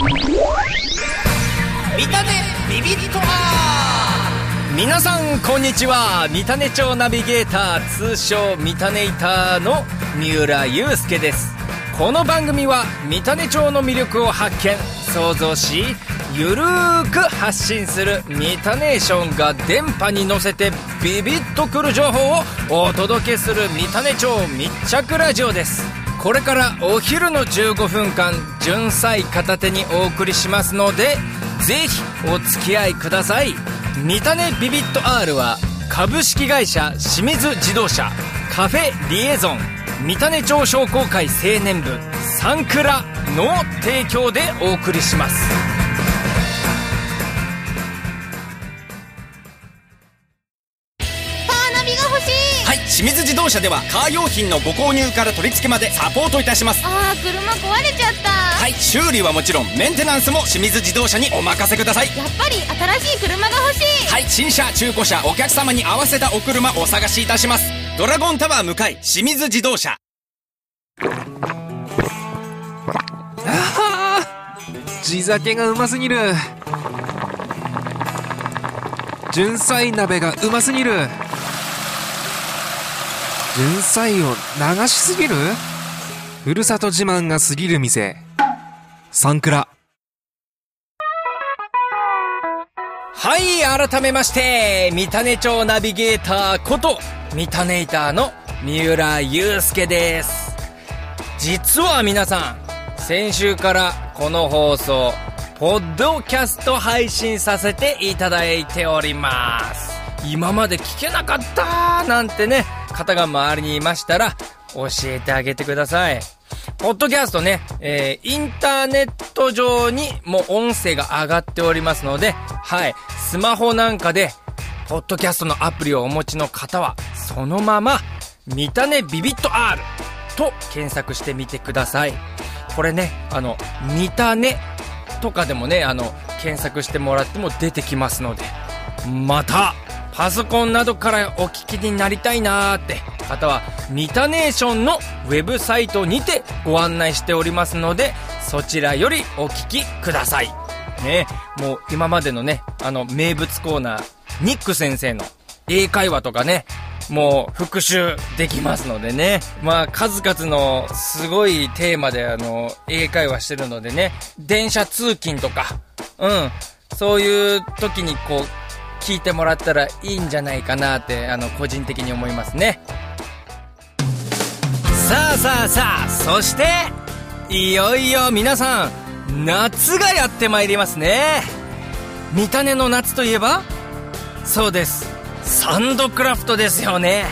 見たねビビッとあ皆さんこんにちは三種町ナビゲーター通称三種イターの三浦祐介です。この番組は三種町の魅力を発見。想像しゆるーく発信するミタネーションが電波に乗せてビビッとくる情報をお届けする三種町密着ラジオです。これからお昼の15分間純菜片手にお送りしますのでぜひお付き合いください。見たねビビット R は株式会社清水自動車カフェリエゾン三種町商工会青年部サンクラの提供でお送りします。はい清水自動車ではカー用品のご購入から取り付けまでサポートいたします。あー車壊れちゃった。はい修理はもちろんメンテナンスも清水自動車にお任せください。やっぱり新しい車が欲しい。はい新車中古車お客様に合わせたお車お探しいたします。ドラゴンタワー向かい清水自動車。地酒がうますぎる。純菜鍋がうますぎる純菜を流しすぎる？ふるさと自慢が過ぎる店。サンクラ。はい改めまして三種町ナビゲーターこと三種イターの三浦祐介です。実は皆さん先週からこの放送ポッドキャスト配信させていただいております。今まで聞けなかったなんてね方が周りにいましたら教えてあげてくださいポッドキャストね、えー、インターネット上にも音声が上がっておりますので、はい、スマホなんかで、ポッドキャストのアプリをお持ちの方は、そのまま、見たねビビット R と検索してみてください。これね、あの、見たねとかでもね、あの、検索してもらっても出てきますので、また、パソコンなどからお聞きになりたいなーって方は、ミタネーションのウェブサイトにてご案内しておりますので、そちらよりお聞きください。ね、もう今までのね、あの名物コーナー、ニック先生の英会話とかね、もう復習できますのでね。まあ数々のすごいテーマであの、英会話してるのでね、電車通勤とか、うん、そういう時にこう、聞いてもらったらいいんじゃないかなって、あの、個人的に思いますね。さあさあさあ、そして、いよいよ皆さん、夏がやってまいりますね。見た目の夏といえばそうです。サンドクラフトですよね。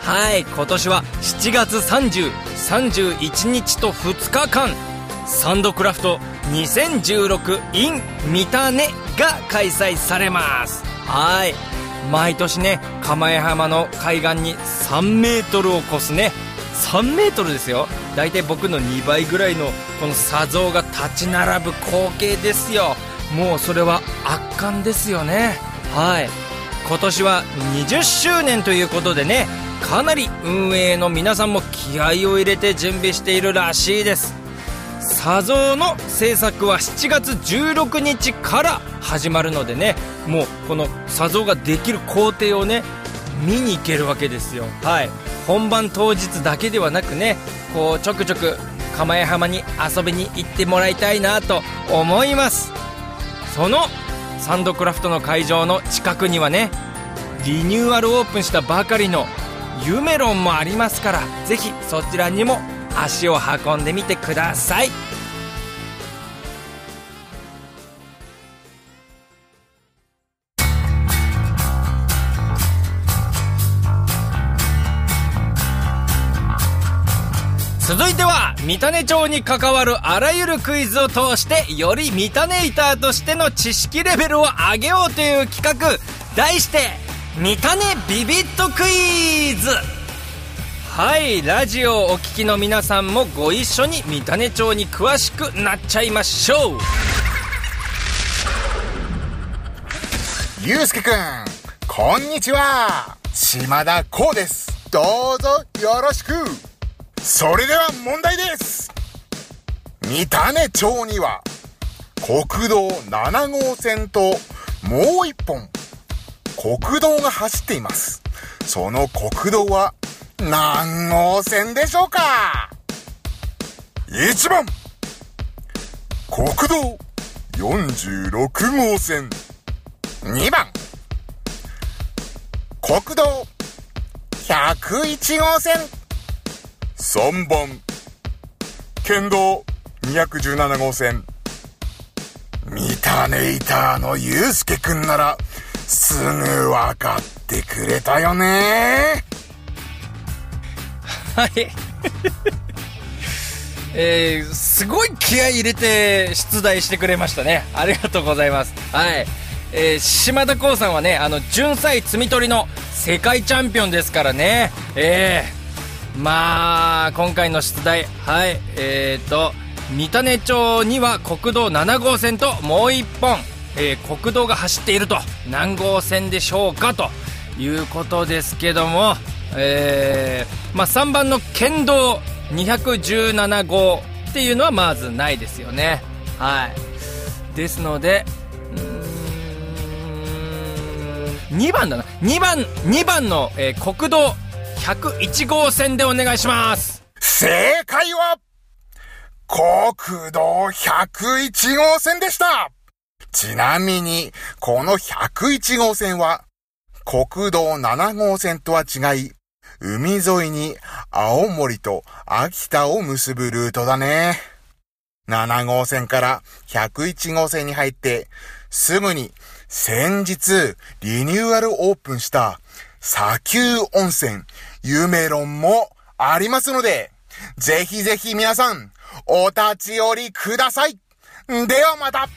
はい、今年は7月30、31日と2日間、サンドクラフト 2016in 三種が開催されます。はい。毎年ね、釜江浜の海岸に3メートルを超すね、3メートルですよ。大体僕の2倍ぐらいのこの砂像が立ち並ぶ光景ですよ。もうそれは圧巻ですよね。はい。今年は20周年ということでね、かなり運営の皆さんも気合を入れて準備しているらしいです。砂像の制作は7月16日から始まるのでねもうこの砂像ができる工程をね見に行けるわけですよ。はい。本番当日だけではなくねこうちょくちょく釜江浜に遊びに行ってもらいたいなと思います。そのサンドクラフトの会場の近くにはねリニューアルオープンしたばかりのユメロンもありますからぜひそちらにも足を運んでみてください。続いては三種町に関わるあらゆるクイズを通してより三種イターとしての知識レベルを上げようという企画題して三種ビビットクイズはいラジオをお聞きの皆さんもご一緒に三種町に詳しくなっちゃいましょうゆうすけくん、こんにちは。島田こうです。どうぞよろしく。それでは問題です。三種町には、国道7号線ともう一本国道が走っています。その国道は何号線でしょうか ?1 番国道46号線2番国道101号線3番県道217号線ミタネイターのゆうすけくんならすぐわかってくれたよねはい。えー、すごい気合い入れて出題してくれましたね。ありがとうございます。はい。えー、島田光さんはね、あの、純菜摘み取りの世界チャンピオンですからね。えー、まあ、今回の出題、はい、えーと、三種町には国道7号線ともう一本、えー国道が走っていると、何号線でしょうかということですけども、えーまあ、3番の県道217号っていうのはまずないですよね。はい。ですので、2番だな。2番、2番の、えー国道101号線でお願いします。正解は国道101号線でしたちなみに、この101号線は、国道7号線とは違い、海沿いに青森と秋田を結ぶルートだね。7号線から101号線に入って、すぐに先日リニューアルオープンした砂丘温泉ユメロンもありますので、ぜひぜひ皆さん、お立ち寄りください。ではまた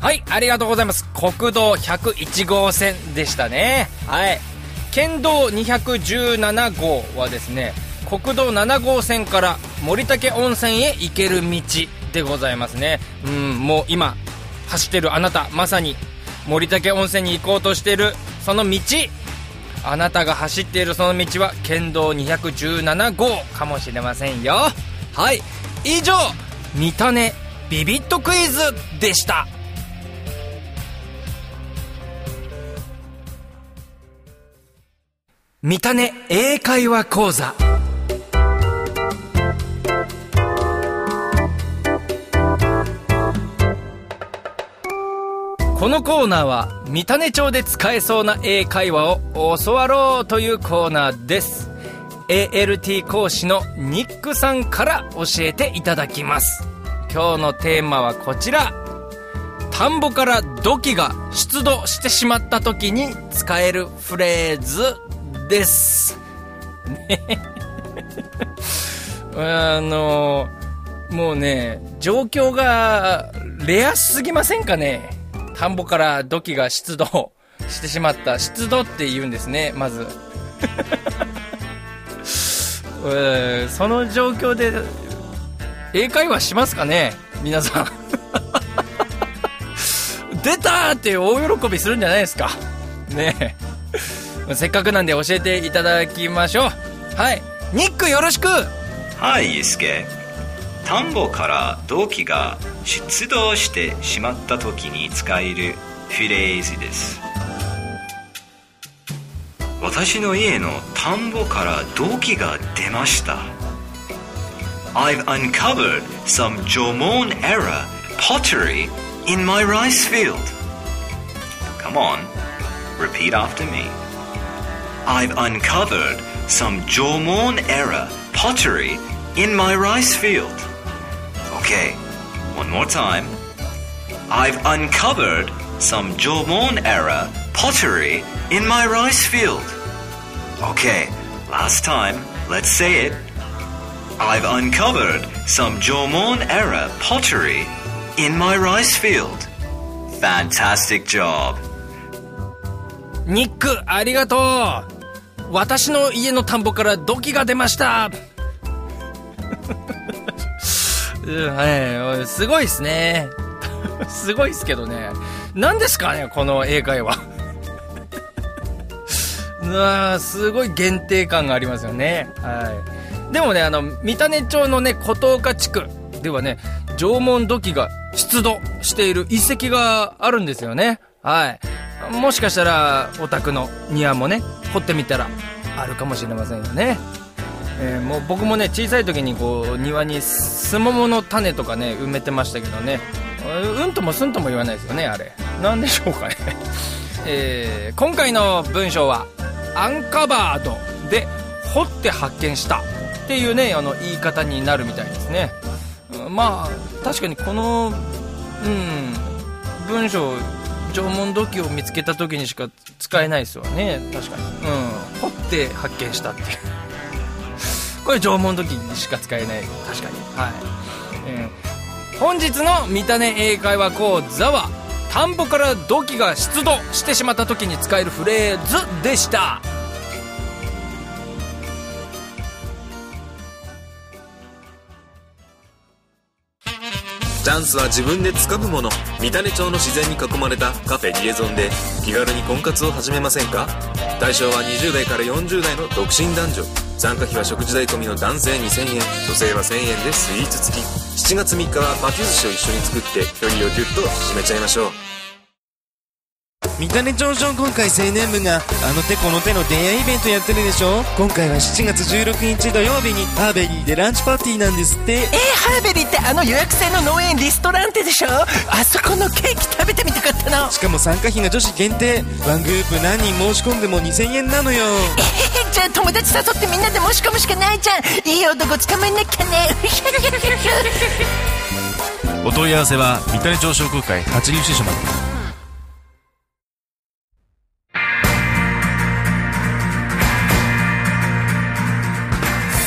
はい、ありがとうございます。国道101号線でしたね。はい。県道217号はですね、国道7号線から森竹温泉へ行ける道でございますね。うん、もう今、走ってるあなた、まさに森竹温泉に行こうとしてるその道、あなたが走っているその道は県道217号かもしれませんよ。はい。以上、三種ビビットクイズでした。三種英会話講座このコーナーは三種町で使えそうな英会話を教わろうというコーナーです。ALT 講師のニックさんから教えていただきます。今日のテーマはこちら。田んぼから土器が出土してしまった時に使えるフレーズです。あの、もうね、状況がレアすぎませんかね？田んぼから土器が出土してしまった。出土って言うんですね、まず。えその状況で英会話しますかね皆さん。出たって大喜びするんじゃないですか。ねえ。せっかくなんで教えていただきましょう。はい。ニックよろしくはい、ユースケ。田んぼから土器が出動してしまった時に使えるフレーズです。私の家の田んぼから土器が出ました。I've uncovered some Jomon era pottery in my rice field. Come on, repeat after me. I've uncovered some Jomon era pottery in my rice field. Okay, one more time. I've uncovered some Jomon era pottery in my rice field. Okay, last time, let's say it. I've uncovered some Jomon era pottery in my rice field. Fantastic job. ニック、ありがとう私の家の田んぼから土器が出ました うんはい、すごいっすね。すごいっすけどね。何ですかね、この英会話。うわすごい限定感がありますよね。はい。でもね、あの、三種町のね、琴岡地区ではね、縄文土器が出土している遺跡があるんですよね。はい。もしかしたら、お宅の庭もね、掘ってみたら、あるかもしれませんよね。えーもう僕もね、小さい時にこう、庭にスモモの種とかね、埋めてましたけどね、うんともすんとも言わないですよね、あれ。なんでしょうかね。えー今回の文章は、アンカバードで、掘って発見したっていうね、あの、言い方になるみたいですね。うんまあ、確かにこの、うん、文章、縄文土器を見つけた時にしか使えないですわね。確かに。うん。掘って発見したっていう。これ縄文土器にしか使えない。確かに。はい。えー本日の見たね英会話講座は、田んぼから土器が出土してしまった時に使えるフレーズでした。チャンスは自分で掴むもの三種町の自然に囲まれたカフェリエゾンで気軽に婚活を始めませんか？対象は20代から40代の独身男女参加費は食事代込みの男性2000円女性は1000円でスイーツ付き。7月3日は巻き寿司を一緒に作って距離をギュッと締めちゃいましょう。三種町商工会青年部があの手この手の出会いイベントやってるでしょ？今回は7月16日土曜日にハーベリーでランチパーティーなんですって。えー、ハーベリーってあの予約制の農園リストランテでしょ？あそこのケーキ食べてみたかったの。しかも参加費が女子限定 one グループ何人申し込んでも2000円なのよ。えー、じゃあ友達誘ってみんなで申し込むしかないじゃん。いい男捕まえなきゃね。お問い合わせは三種町商工会立入支所まで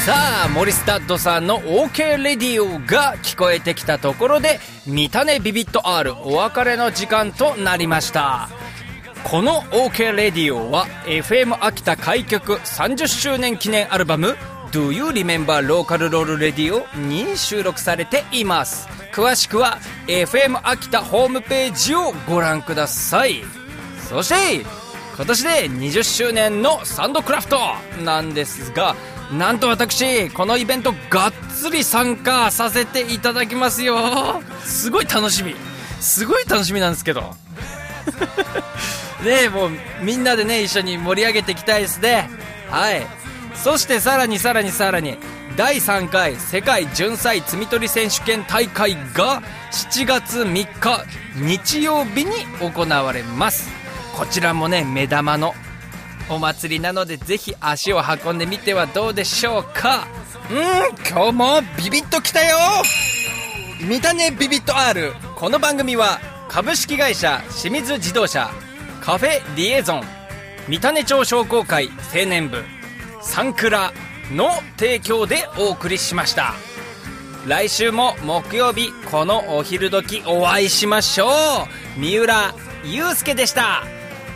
さあ、モリスタッドさんの OK レディオが聞こえてきたところで、見たねビビット R お別れの時間となりました。この OK レディオは FM 秋田開局30周年記念アルバム Do You Remember Local Roll Radio に収録されています。詳しくは FM 秋田ホームページをご覧ください。そして、今年で20周年のサンドクラフトなんですが、なんと私、このイベントがっつり参加させていただきますよ。すごい楽しみ。すごい楽しみなんですけど。ねえ、もうみんなでね、一緒に盛り上げていきたいですね。はい。そしてさらにさらにさらに、第3回世界純菜摘み取り選手権大会が7月3日日曜日に行われます。こちらもね、目玉のお祭りなのでぜひ足を運んでみてはどうでしょうか。うん今日もビビッときたよ。見たねビビット R この番組は株式会社清水自動車カフェリエゾン三種町商工会青年部サンクラの提供でお送りしました。来週も木曜日このお昼時お会いしましょう。三浦祐介でした。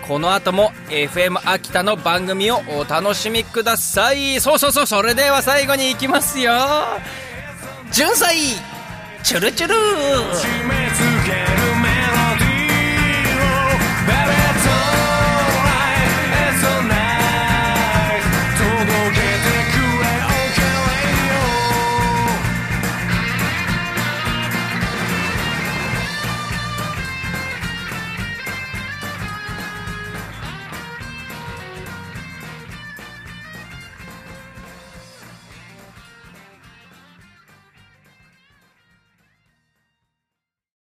この後も FM 秋田の番組をお楽しみください。そうそうそうそれでは最後に行きますよ。純菜チュルチュル。